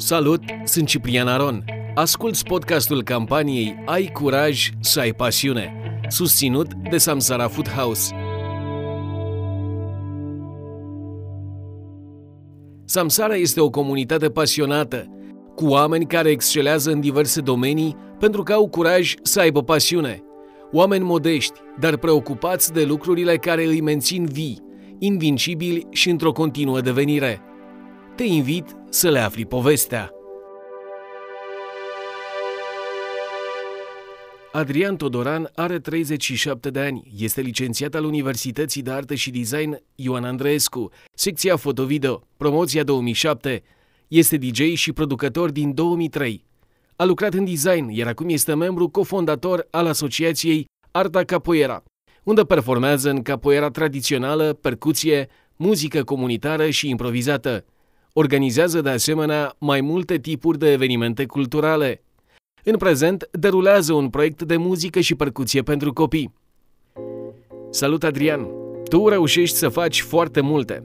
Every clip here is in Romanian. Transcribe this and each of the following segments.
Salut, sunt Ciprian Aron. Asculți podcastul campaniei Ai curaj să ai pasiune, susținut de Samsara Food House. Samsara este o comunitate pasionată, cu oameni care excelează în diverse domenii pentru că au curaj să aibă pasiune. Oameni modești, dar preocupați de lucrurile care îi mențin vii, invincibili și într-o continuă devenire. Te invit să le afli povestea. Adrian Todoran are 37 de ani, este licențiat al Universității de Artă și Design Ioan Andreescu, secția fotovideo, promoția 2007, este DJ și producător din 2003. A lucrat în design, iar acum este membru cofondator al asociației Arta Capoeira, unde performează în capoeira tradițională, percuție, muzică comunitară și improvizată. Organizează de asemenea mai multe tipuri de evenimente culturale. În prezent, derulează un proiect de muzică și percuție pentru copii. Salut, Adrian! Tu reușești să faci foarte multe.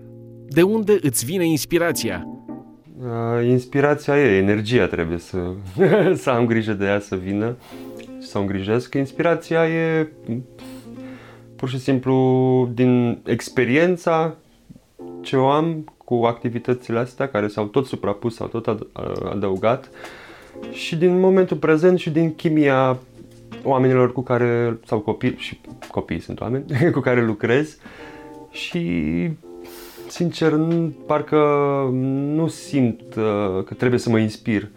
De unde îți vine inspirația? Uh, inspirația e, energia trebuie să, să am grijă de ea să vină și să o îngrijesc. Inspirația e pur și simplu din experiența ce o am cu activitățile astea care s-au tot suprapus, s-au tot adăugat și din momentul prezent și din chimia oamenilor cu care, sau copii, și copii sunt oameni, cu care lucrez și sincer, parcă nu simt uh, că trebuie să mă inspir.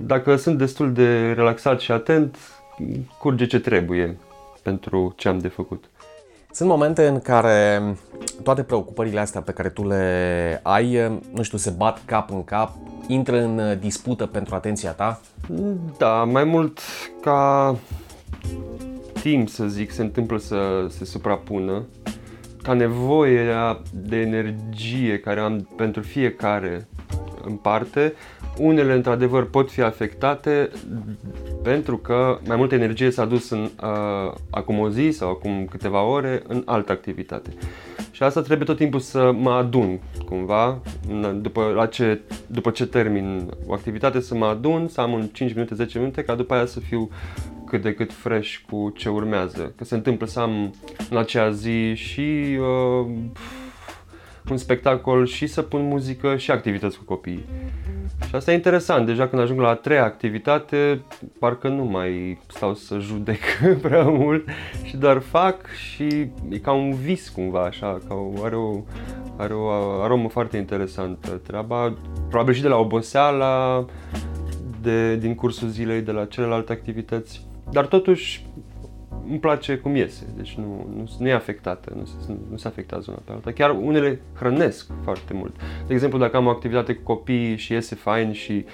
Dacă sunt destul de relaxat și atent, curge ce trebuie pentru ce am de făcut. Sunt momente în care toate preocupările astea pe care tu le ai, nu știu, se bat cap în cap, intră în dispută pentru atenția ta? Da, mai mult ca timp, să zic, se întâmplă să se suprapună. Ca nevoie de energie care am pentru fiecare în parte, unele într-adevăr pot fi afectate pentru că mai multă energie s-a dus în, uh, acum o zi sau acum câteva ore în altă activitate. Și asta trebuie tot timpul să mă adun cumva, după, la ce, după ce termin o activitate să mă adun, să am un 5 minute, 10 minute, ca după aia să fiu cât de cât fresh cu ce urmează. Că se întâmplă să am în acea zi și uh, un spectacol și să pun muzică și activități cu copiii. Și asta e interesant, deja când ajung la a treia activitate, parcă nu mai stau să judec prea mult și doar fac și e ca un vis cumva, așa, ca o, are, o, are o aromă foarte interesantă treaba, probabil și de la oboseala, de, din cursul zilei, de la celelalte activități, dar totuși îmi place cum iese, deci nu, nu, nu e afectată, nu, nu, nu se afectează una pe alta. Chiar unele hrănesc foarte mult. De exemplu, dacă am o activitate cu copii și iese fain și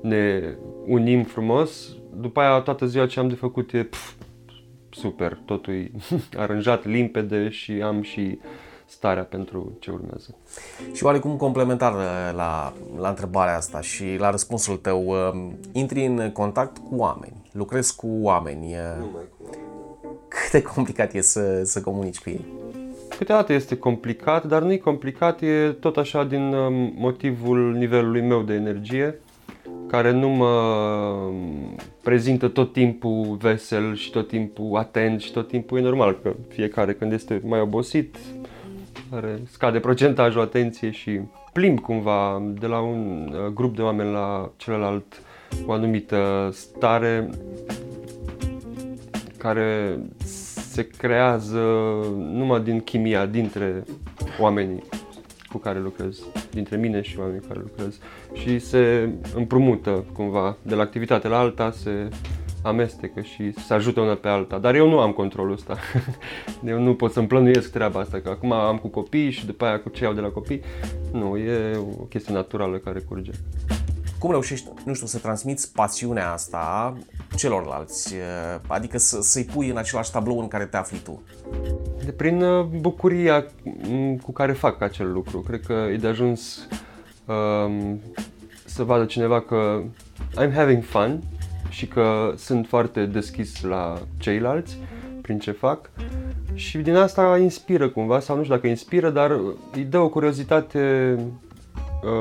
ne unim frumos, după aia toată ziua ce am de făcut e pf, super, totul e aranjat, limpede și am și starea pentru ce urmează. Și oarecum complementar la, la întrebarea asta și la răspunsul tău, um, intri în contact cu oameni, lucrezi cu oameni. Numai cu oameni cât de complicat e să, să comunici cu ei? Câteodată este complicat, dar nu e complicat, e tot așa din um, motivul nivelului meu de energie, care nu mă prezintă tot timpul vesel și tot timpul atent și tot timpul e normal că fiecare când este mai obosit are, scade procentajul atenției și plimb cumva de la un uh, grup de oameni la celălalt o anumită stare care se creează numai din chimia dintre oamenii cu care lucrez, dintre mine și oamenii cu care lucrez și se împrumută cumva de la activitate la alta, se amestecă și se ajută una pe alta. Dar eu nu am controlul ăsta. eu nu pot să-mi plănuiesc treaba asta, că acum am cu copii și după aia cu ce iau de la copii. Nu, e o chestie naturală care curge. Cum reușești, nu știu, să transmiți pasiunea asta celorlalți? Adică să, să-i pui în același tablou în care te afli tu? De prin uh, bucuria mm, cu care fac acel lucru. Cred că e de ajuns um, să vadă cineva că I'm having fun și că sunt foarte deschis la ceilalți prin ce fac și din asta inspiră cumva, sau nu știu dacă inspiră, dar îi dă o curiozitate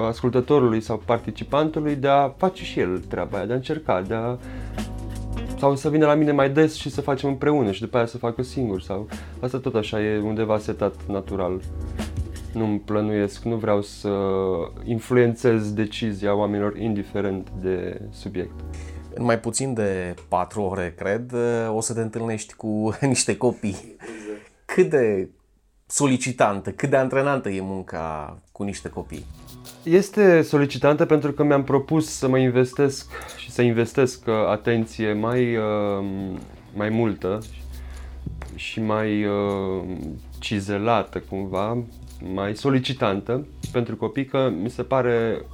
ascultătorului sau participantului de a face și el treaba aia, de a încerca, de a sau să vină la mine mai des și să facem împreună și după aia să facă singur sau asta tot așa e undeva setat natural. Nu-mi plănuiesc, nu vreau să influențez decizia oamenilor indiferent de subiect. În mai puțin de patru ore, cred, o să te întâlnești cu niște copii. Exact. Cât de solicitantă, cât de antrenantă e munca cu niște copii? Este solicitantă pentru că mi-am propus să mă investesc și să investesc uh, atenție mai, uh, mai multă și mai uh, cizelată cumva, mai solicitantă pentru copii, că mi se pare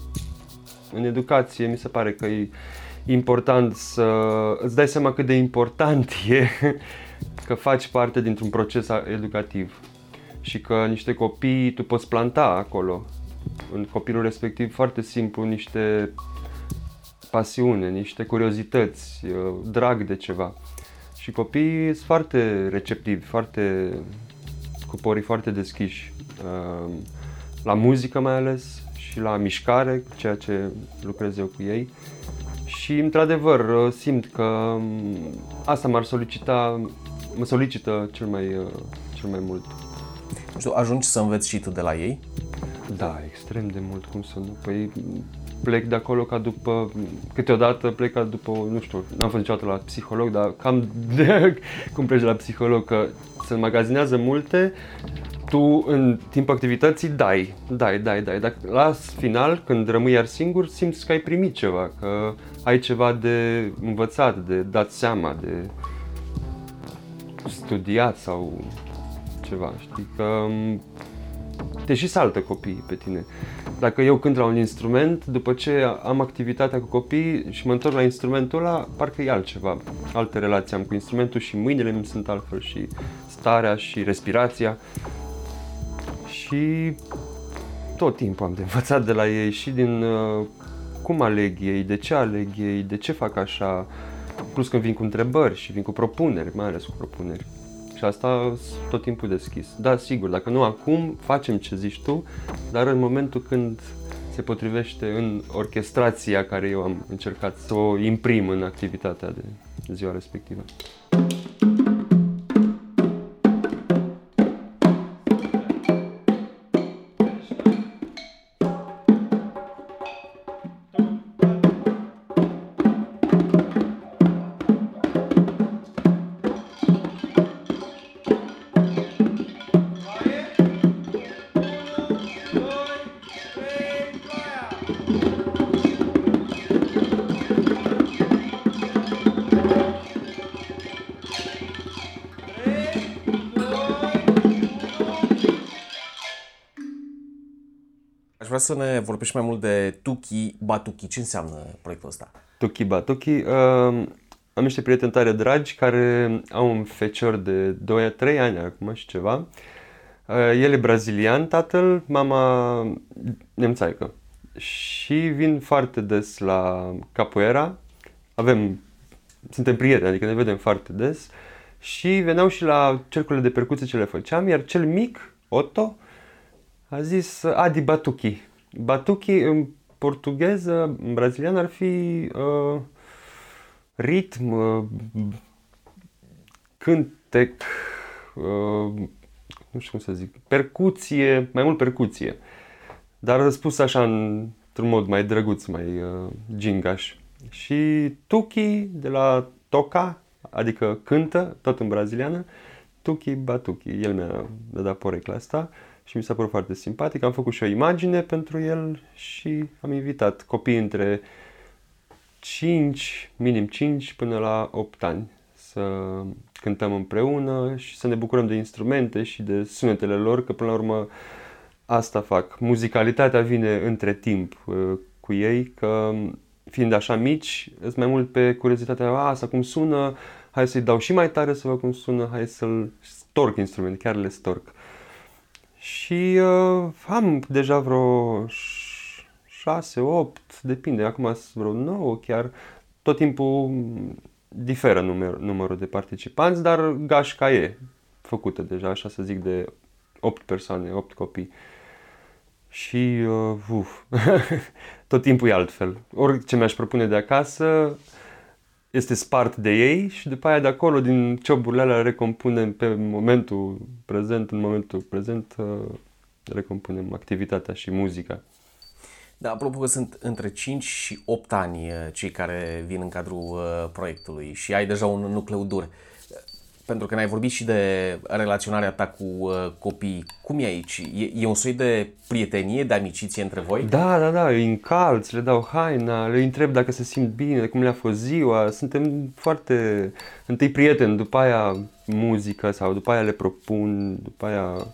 în educație, mi se pare că e important să îți dai seama cât de important e că faci parte dintr-un proces educativ și că niște copii tu poți planta acolo în copilul respectiv foarte simplu niște pasiune, niște curiozități, uh, drag de ceva. Și copiii sunt foarte receptivi, foarte cu porii foarte deschiși uh, la muzică mai ales și la mișcare, ceea ce lucrez eu cu ei. Și într-adevăr uh, simt că um, asta m-ar solicita, mă solicită cel mai, cel mai mult. Nu știu, ajungi să înveți și tu de la ei? Da, extrem de mult, cum să nu. Păi plec de acolo ca după, câteodată plec ca după, nu știu, n-am fost niciodată la psiholog, dar cam de, cum pleci la psiholog, că se magazinează multe, tu în timpul activității dai, dai, dai, dai, dar la final, când rămâi iar singur, simți că ai primit ceva, că ai ceva de învățat, de dat seama, de studiat sau ceva, știi, că te și saltă copiii pe tine. Dacă eu cânt la un instrument, după ce am activitatea cu copii și mă întorc la instrumentul ăla, parcă e altceva. Alte relații am cu instrumentul și mâinile mi sunt altfel și starea și respirația. Și tot timpul am de învățat de la ei și din uh, cum aleg ei, de ce aleg ei, de ce fac așa, plus când vin cu întrebări și vin cu propuneri, mai ales cu propuneri. Și asta tot timpul deschis. Da, sigur, dacă nu acum, facem ce zici tu, dar în momentul când se potrivește în orchestrația care eu am încercat să o imprim în activitatea de ziua respectivă. Vrea să ne vorbești mai mult de Tuki Batuki. Ce înseamnă proiectul ăsta? Tuki Batuki. Uh, am niște prieteni tare dragi care au un fecior de 2-3 ani acum și ceva. Uh, el e brazilian, tatăl, mama nemțaică. Și vin foarte des la capoeira. Avem, suntem prieteni, adică ne vedem foarte des. Și veneau și la cercurile de percuție ce le făceam, iar cel mic, Otto, a zis Adi Batuki. Batuki în portugheză, în brazilian ar fi uh, ritm, uh, cântec, uh, nu știu cum să zic, percuție, mai mult percuție. Dar răspus așa într-un mod mai drăguț, mai uh, gingaș. Și Tuki de la Toca, adică cântă, tot în braziliană, Tuki Batuki. El mi-a, mi-a dat porecla asta. Uh, și mi s-a părut foarte simpatic. Am făcut și o imagine pentru el și am invitat copii între 5, minim 5 până la 8 ani să cântăm împreună și să ne bucurăm de instrumente și de sunetele lor, că până la urmă asta fac. Muzicalitatea vine între timp uh, cu ei, că fiind așa mici, sunt mai mult pe curiozitatea, a, asta cum sună, hai să-i dau și mai tare să văd cum sună, hai să-l storc instrument, chiar le storc. Și uh, am deja vreo 6, 8, depinde, acum sunt vreo 9 chiar. Tot timpul diferă număr, numărul de participanți, dar gașca e făcută deja, așa să zic, de 8 persoane, 8 copii. și uh, uf, tot timpul e altfel. Orice mi-aș propune de acasă este spart de ei și după aia de acolo, din cioburile alea, recompunem pe momentul prezent, în momentul prezent, uh, recompunem activitatea și muzica. Da, apropo că sunt între 5 și 8 ani uh, cei care vin în cadrul uh, proiectului și ai deja un nucleu dur. Pentru că ne-ai vorbit și de relaționarea ta cu uh, copii. Cum e aici? E, e un soi de prietenie, de amiciție între voi? Da, da, da, îi încalț, le dau haina, le întreb dacă se simt bine, cum le-a fost ziua. Suntem foarte, întâi prieteni, după aia muzică sau după aia le propun, după aia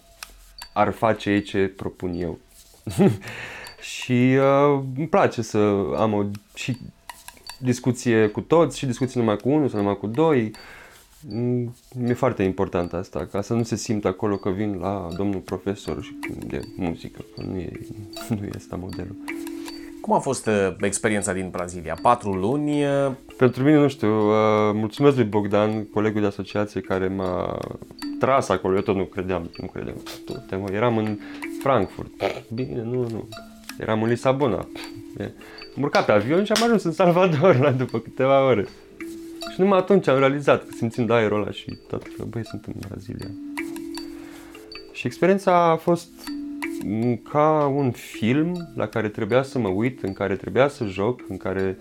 ar face ei ce propun eu. și uh, îmi place să am o și discuție cu toți și discuție numai cu unul sau numai cu doi. Mm, mi-e foarte important asta, ca să nu se simtă acolo că vin la domnul profesor și de muzică, că nu e, nu e asta modelul. Cum a fost uh, experiența din Brazilia? Patru luni? Uh... Pentru mine, nu știu, uh, mulțumesc lui Bogdan, colegul de asociație care m-a tras acolo, eu tot nu credeam, nu credeam, tot, eram în Frankfurt, bine, nu, nu, eram în Lisabona, am urcat pe avion și am ajuns în Salvador la după câteva ore. Și numai atunci am realizat că simțind aerul ăla și tot că, băi, sunt în Brazilia. Și experiența a fost ca un film la care trebuia să mă uit, în care trebuia să joc, în care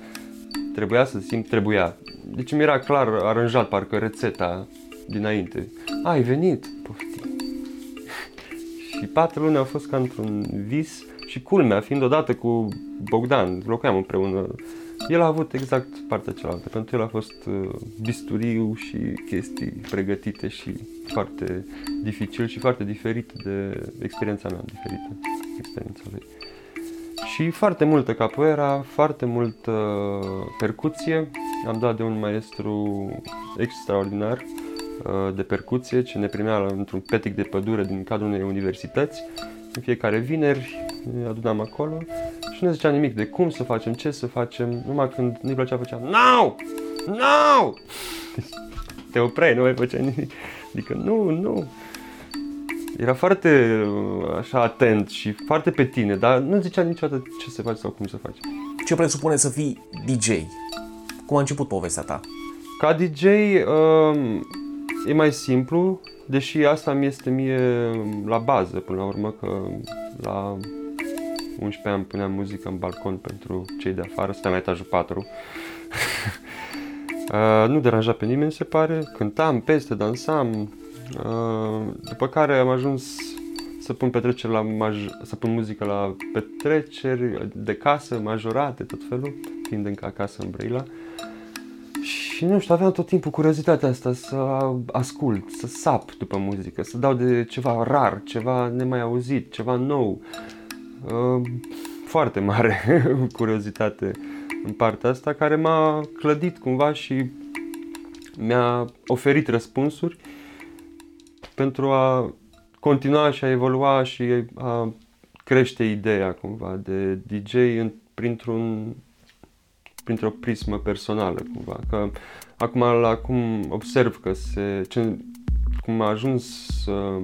trebuia să simt, trebuia. Deci mi era clar aranjat parcă rețeta dinainte. A, ai venit? Poftim. și patru luni au fost ca într-un vis și culmea, fiind odată cu Bogdan, locuiam împreună el a avut exact partea cealaltă. Pentru el a fost uh, bisturiu și chestii pregătite și foarte dificil și foarte diferit de experiența mea, diferită experiența lui. Și foarte multă capoeira, foarte multă percuție. Am dat de un maestru extraordinar uh, de percuție ce ne primea într-un petic de pădure din cadrul unei universități. În fiecare vineri ne adunam acolo și nu zicea nimic de cum să facem, ce să facem, numai când nu-i plăcea făcea No! No! Te opreai, nu mai făcea nimic. Adică nu, nu. Era foarte uh, așa atent și foarte pe tine, dar nu zicea niciodată ce să faci sau cum să faci. Ce presupune să fii DJ? Cum a început povestea ta? Ca DJ um, e mai simplu, deși asta mi este mie la bază până la urmă, că la 11 ani puneam muzică în balcon pentru cei de afară, stăteam la etajul 4. uh, nu deranja pe nimeni, se pare. Cântam peste, dansam. Uh, după care am ajuns să pun petreceri la maj- să pun muzică la petreceri de casă, majorate, tot felul, fiind încă acasă în Brăila. Și nu știu, aveam tot timpul curiozitatea asta să ascult, să sap după muzică, să dau de ceva rar, ceva nemai auzit, ceva nou. Uh, foarte mare curiozitate în partea asta care m-a clădit cumva și mi-a oferit răspunsuri pentru a continua și a evolua și a crește ideea cumva de DJ în, printr-un printr-o prismă personală cumva. Că acum, acum observ că se, ce, cum a ajuns să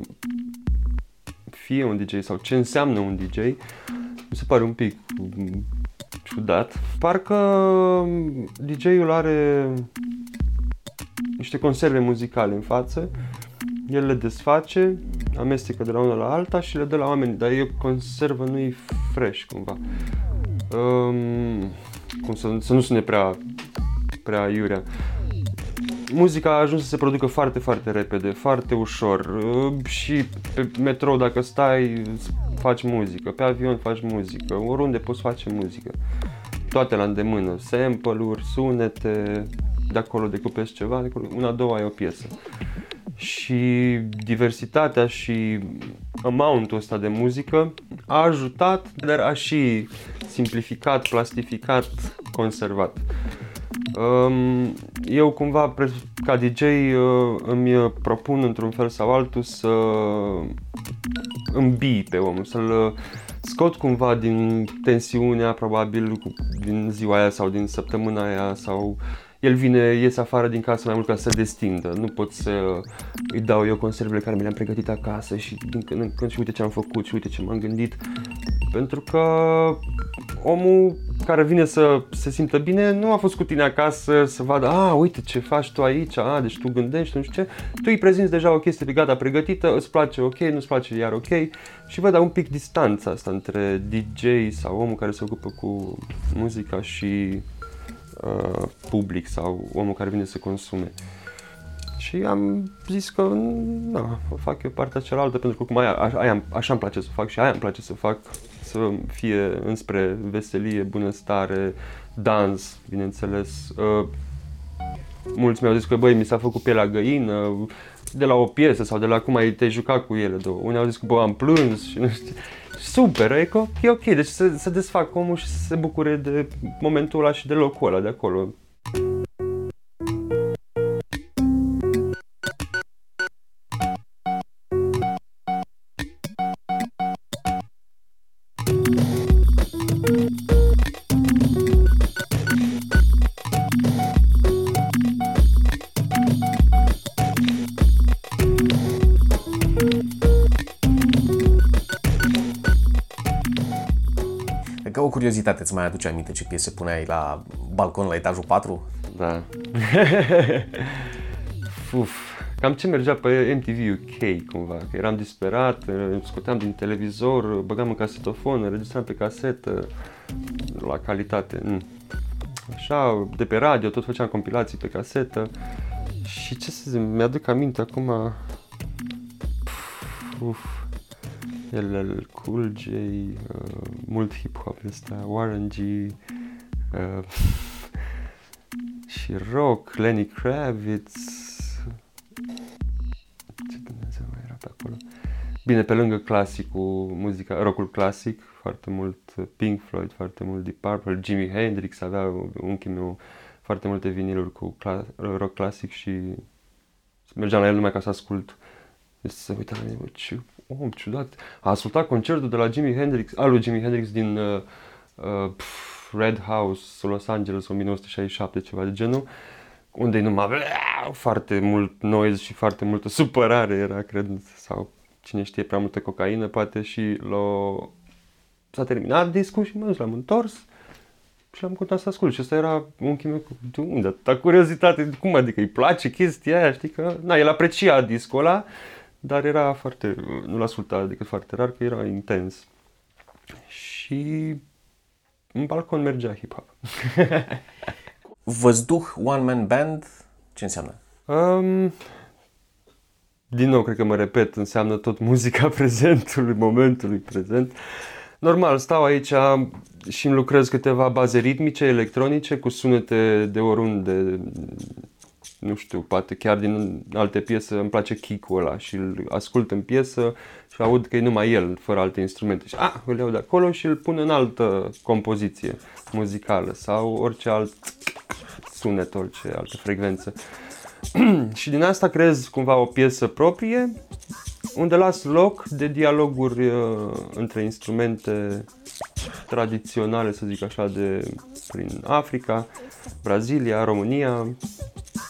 fie un DJ sau ce înseamnă un DJ, mi se pare un pic ciudat. Parcă DJ-ul are niște conserve muzicale în față, el le desface, amestecă de la una la alta și le dă la oameni, dar e conservă, nu e fresh cumva. Um, cum să, să nu sune prea, prea iurea muzica a ajuns să se producă foarte, foarte repede, foarte ușor. Uh, și pe metrou, dacă stai, faci muzică, pe avion faci muzică, oriunde poți face muzică. Toate la îndemână, sample-uri, sunete, de acolo decupezi ceva, de acolo, una, două ai o piesă. Și diversitatea și amountul ăsta de muzică a ajutat, dar a și simplificat, plastificat, conservat. Eu cumva, ca DJ, uh, îmi propun într-un fel sau altul să îmbii pe om, să-l uh, scot cumva din tensiunea probabil din ziua aia sau din săptămâna aia sau el vine, iese afară din casă mai mult ca să se destindă. Nu pot să îi dau eu conservele care mi le-am pregătit acasă și din când în când și uite ce am făcut și uite ce m-am gândit. Pentru că omul care vine să se simtă bine nu a fost cu tine acasă să vadă, a, uite ce faci tu aici, a, deci tu gândești, nu știu ce. Tu îi prezinți deja o chestie gata pregătită, îți place ok, nu-ți place iar ok și văd un pic distanța asta între DJ sau omul care se ocupă cu muzica și uh, public sau omul care vine să consume. Și am zis că nu, o fac eu partea cealaltă pentru că cum aia, aia, așa îmi place să fac și aia îmi place să fac să fie înspre veselie, bunăstare, dans, bineînțeles. Uh, mulți mi-au zis că băi, mi s-a făcut pielea găină de la o piesă sau de la cum ai te jucat cu ele două. Unii au zis că bă, am plâns și nu știu. Super, e, e ok, deci să, să desfac omul și să se bucure de momentul ăla și de locul ăla de acolo. Curiozitate, îți mai aduce aminte ce piese puneai la balcon la etajul 4? Da. Uf, cam ce mergea pe MTV UK cumva, că eram disperat, scoteam din televizor, băgam în casetofon, înregistram pe casetă, la calitate. Mm. Așa, de pe radio, tot făceam compilații pe casetă. Și ce să zic, mi-aduc aminte acum... Uf, LL Cool J, uh, mult hip-hop ăsta, Warren G uh, și rock, Lenny Kravitz, ce Dumnezeu mai era pe acolo. Bine, pe lângă clasicul, muzica, rockul clasic, foarte mult Pink Floyd, foarte mult Deep Purple, Jimi Hendrix avea unchiul meu foarte multe viniluri cu cla- rock clasic și mergeam la el numai ca să ascult. Deci să uita la mine, ce om ciudat, a ascultat concertul de la Jimi Hendrix, al lui Jimi Hendrix din uh, uh, Red House, Los Angeles, 1967, ceva de genul, unde numai foarte mult noise și foarte multă supărare era, cred, sau cine știe, prea multă cocaină, poate, și l-o... s-a terminat discul și mă l-am întors și l-am continuat să ascult. Și asta era unchiul meu cu, de unde? Ta curiozitate, cum adică îi place chestia aia, știi că, na, el aprecia discul ăla, dar era foarte, nu-l asculta decât foarte rar, că era intens. Și în balcon mergea hip-hop. Văzduh One Man Band, ce înseamnă? Um, din nou, cred că mă repet, înseamnă tot muzica prezentului, momentului prezent. Normal, stau aici și îmi lucrez câteva baze ritmice, electronice, cu sunete de oriunde, nu știu, poate chiar din alte piese îmi place kick-ul ăla și îl ascult în piesă și aud că e numai el, fără alte instrumente și ah, îl iau de acolo și îl pun în altă compoziție muzicală sau orice alt sunet, orice altă frecvență. și din asta creez cumva o piesă proprie unde las loc de dialoguri uh, între instrumente tradiționale, să zic așa, de prin Africa, Brazilia, România,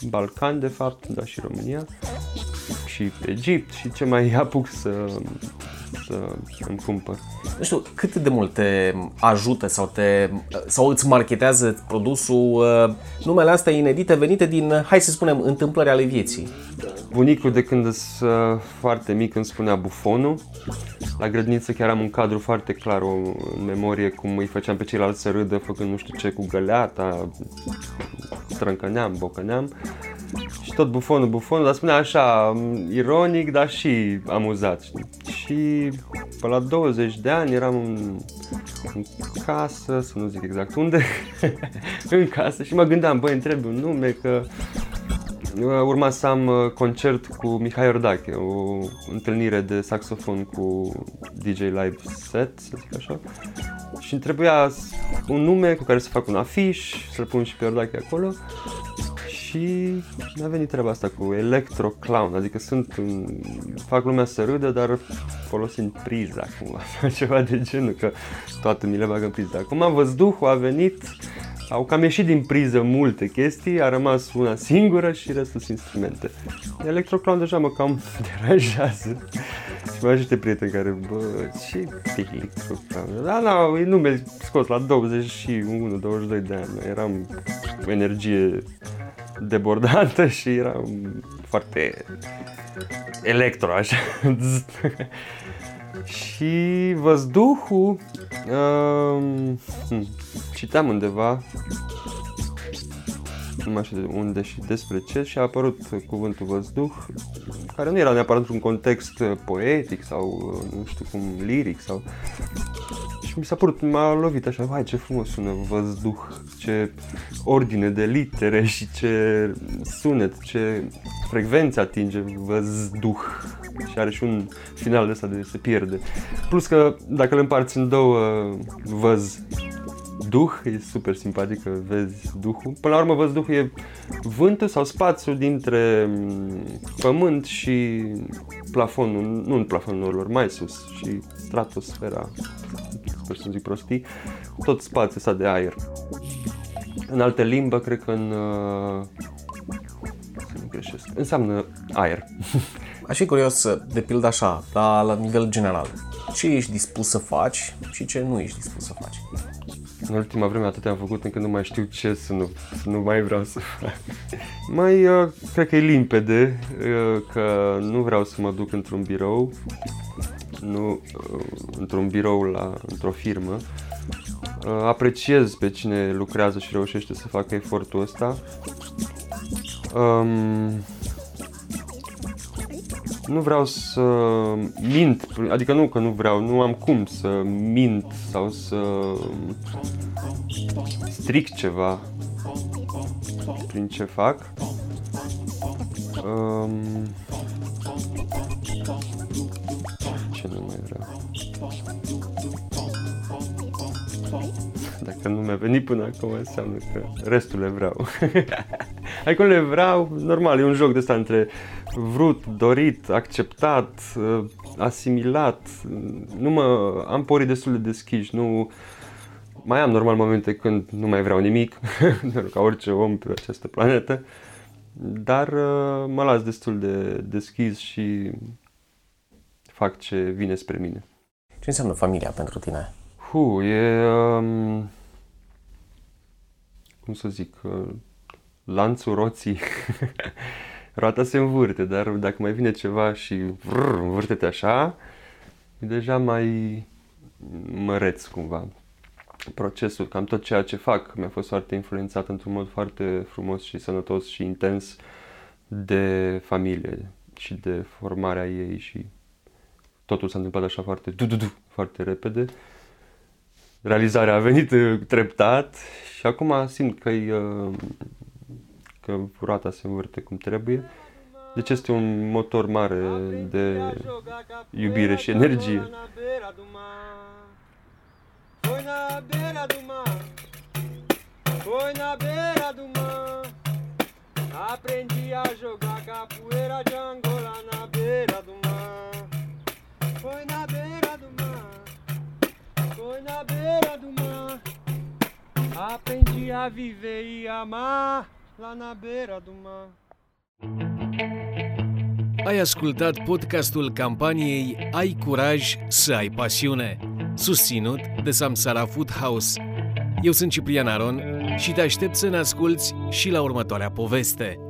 Balcan, de fapt, dar și România, și Egipt și ce mai apuc să, să îmi cumpăr. Nu știu, cât de mult te ajută sau, te, sau îți marketează produsul uh, numele astea inedite venite din, hai să spunem, întâmplări ale vieții? Bunicul de când sunt uh, foarte mic îmi spunea bufonul. La grădiniță chiar am un cadru foarte clar o, în memorie cum îi făceam pe ceilalți să râdă făcând nu știu ce cu găleata, strâncăneam, bocăneam. Și tot bufonul, bufonul, dar spunea așa, ironic, dar și amuzat. Și pe la 20 de ani eram în, în casă, să nu zic exact unde, în casă și mă gândeam, băi, întreb un nume, că urma să am uh, concert cu Mihai Ordache, o întâlnire de saxofon cu DJ Live Set, să zic așa. Și îmi trebuia un nume cu care să fac un afiș, să-l pun și pe Ordache acolo. Și mi-a venit treaba asta cu Electro Clown, adică sunt un, fac lumea să râdă, dar folosind priza cumva, ceva de genul, că toată mi le bagă în priza. Acum am văzut, a venit, au cam ieșit din priză multe chestii, a rămas una singură și restul sunt instrumente. Electroclown deja mă cam deranjează mai am niște prieteni care, bă, ce tehnic Da, da, e nume scos la 21, 22 de ani. Eram cu energie debordantă și eram foarte electro, așa. și văzduhul, um, citam undeva, nu mai știu unde și despre ce, și a apărut cuvântul văzduh, care nu era neapărat într-un context poetic sau, nu știu cum, liric sau... Și mi s-a părut, m-a lovit așa, vai ce frumos sună văzduh, ce ordine de litere și ce sunet, ce frecvență atinge văzduh și are și un final de ăsta de se pierde. Plus că dacă îl împarți în două văz duh, e super simpatic că vezi duhul. Până la urmă văzduhul e vântul sau spațiul dintre mm, pământ și plafonul, nu în plafonul norilor, mai sus și stratosfera, sper să zic prostii, tot spațiul ăsta de aer. În alte limbă, cred că în... Uh, să nu greșesc. Înseamnă aer. Aș fi curios, de pildă așa, la, la nivel general, ce ești dispus să faci și ce nu ești dispus să faci? În ultima vreme atât am făcut încât nu mai știu ce să nu, să nu mai vreau să fac. Mai, uh, cred că e limpede uh, că nu vreau să mă duc într-un birou, nu uh, într-un birou la, într-o firmă. Uh, apreciez pe cine lucrează și reușește să facă efortul ăsta. Um, nu vreau să mint, adică nu că nu vreau, nu am cum să mint sau să stric ceva prin ce fac. Um, Dacă nu mi-a venit până acum, înseamnă că restul le vreau. adică le vreau, normal, e un joc de ăsta între vrut, dorit, acceptat, uh, asimilat. Nu mă, am porii destul de deschiși, nu... Mai am normal momente când nu mai vreau nimic, ca orice om pe această planetă, dar uh, mă las destul de deschis și fac ce vine spre mine. Ce înseamnă familia pentru tine? Hu, e... Um, cum să zic... Uh, lanțul roții roata se învârte, dar dacă mai vine ceva și vrr, învârte-te așa, e deja mai măreț cumva. Procesul, cam tot ceea ce fac mi-a fost foarte influențat într-un mod foarte frumos și sănătos și intens de familie și de formarea ei și totul s-a întâmplat așa foarte du, du, du, foarte repede. Realizarea a venit treptat și acum simt că că roata se învârte cum trebuie. Deci este un motor mare de iubire și energie. Foi na beira do mar, foi na beira do mar. Aprendi a jogar capoeira de Angola na beira do mar. Foi na beira do mar, foi na beira do mar. Aprendi a viver e amar. la na beira do mar. Ai ascultat podcastul campaniei Ai curaj să ai pasiune, susținut de Samsara Food House. Eu sunt Ciprian Aron și te aștept să ne asculți și la următoarea poveste.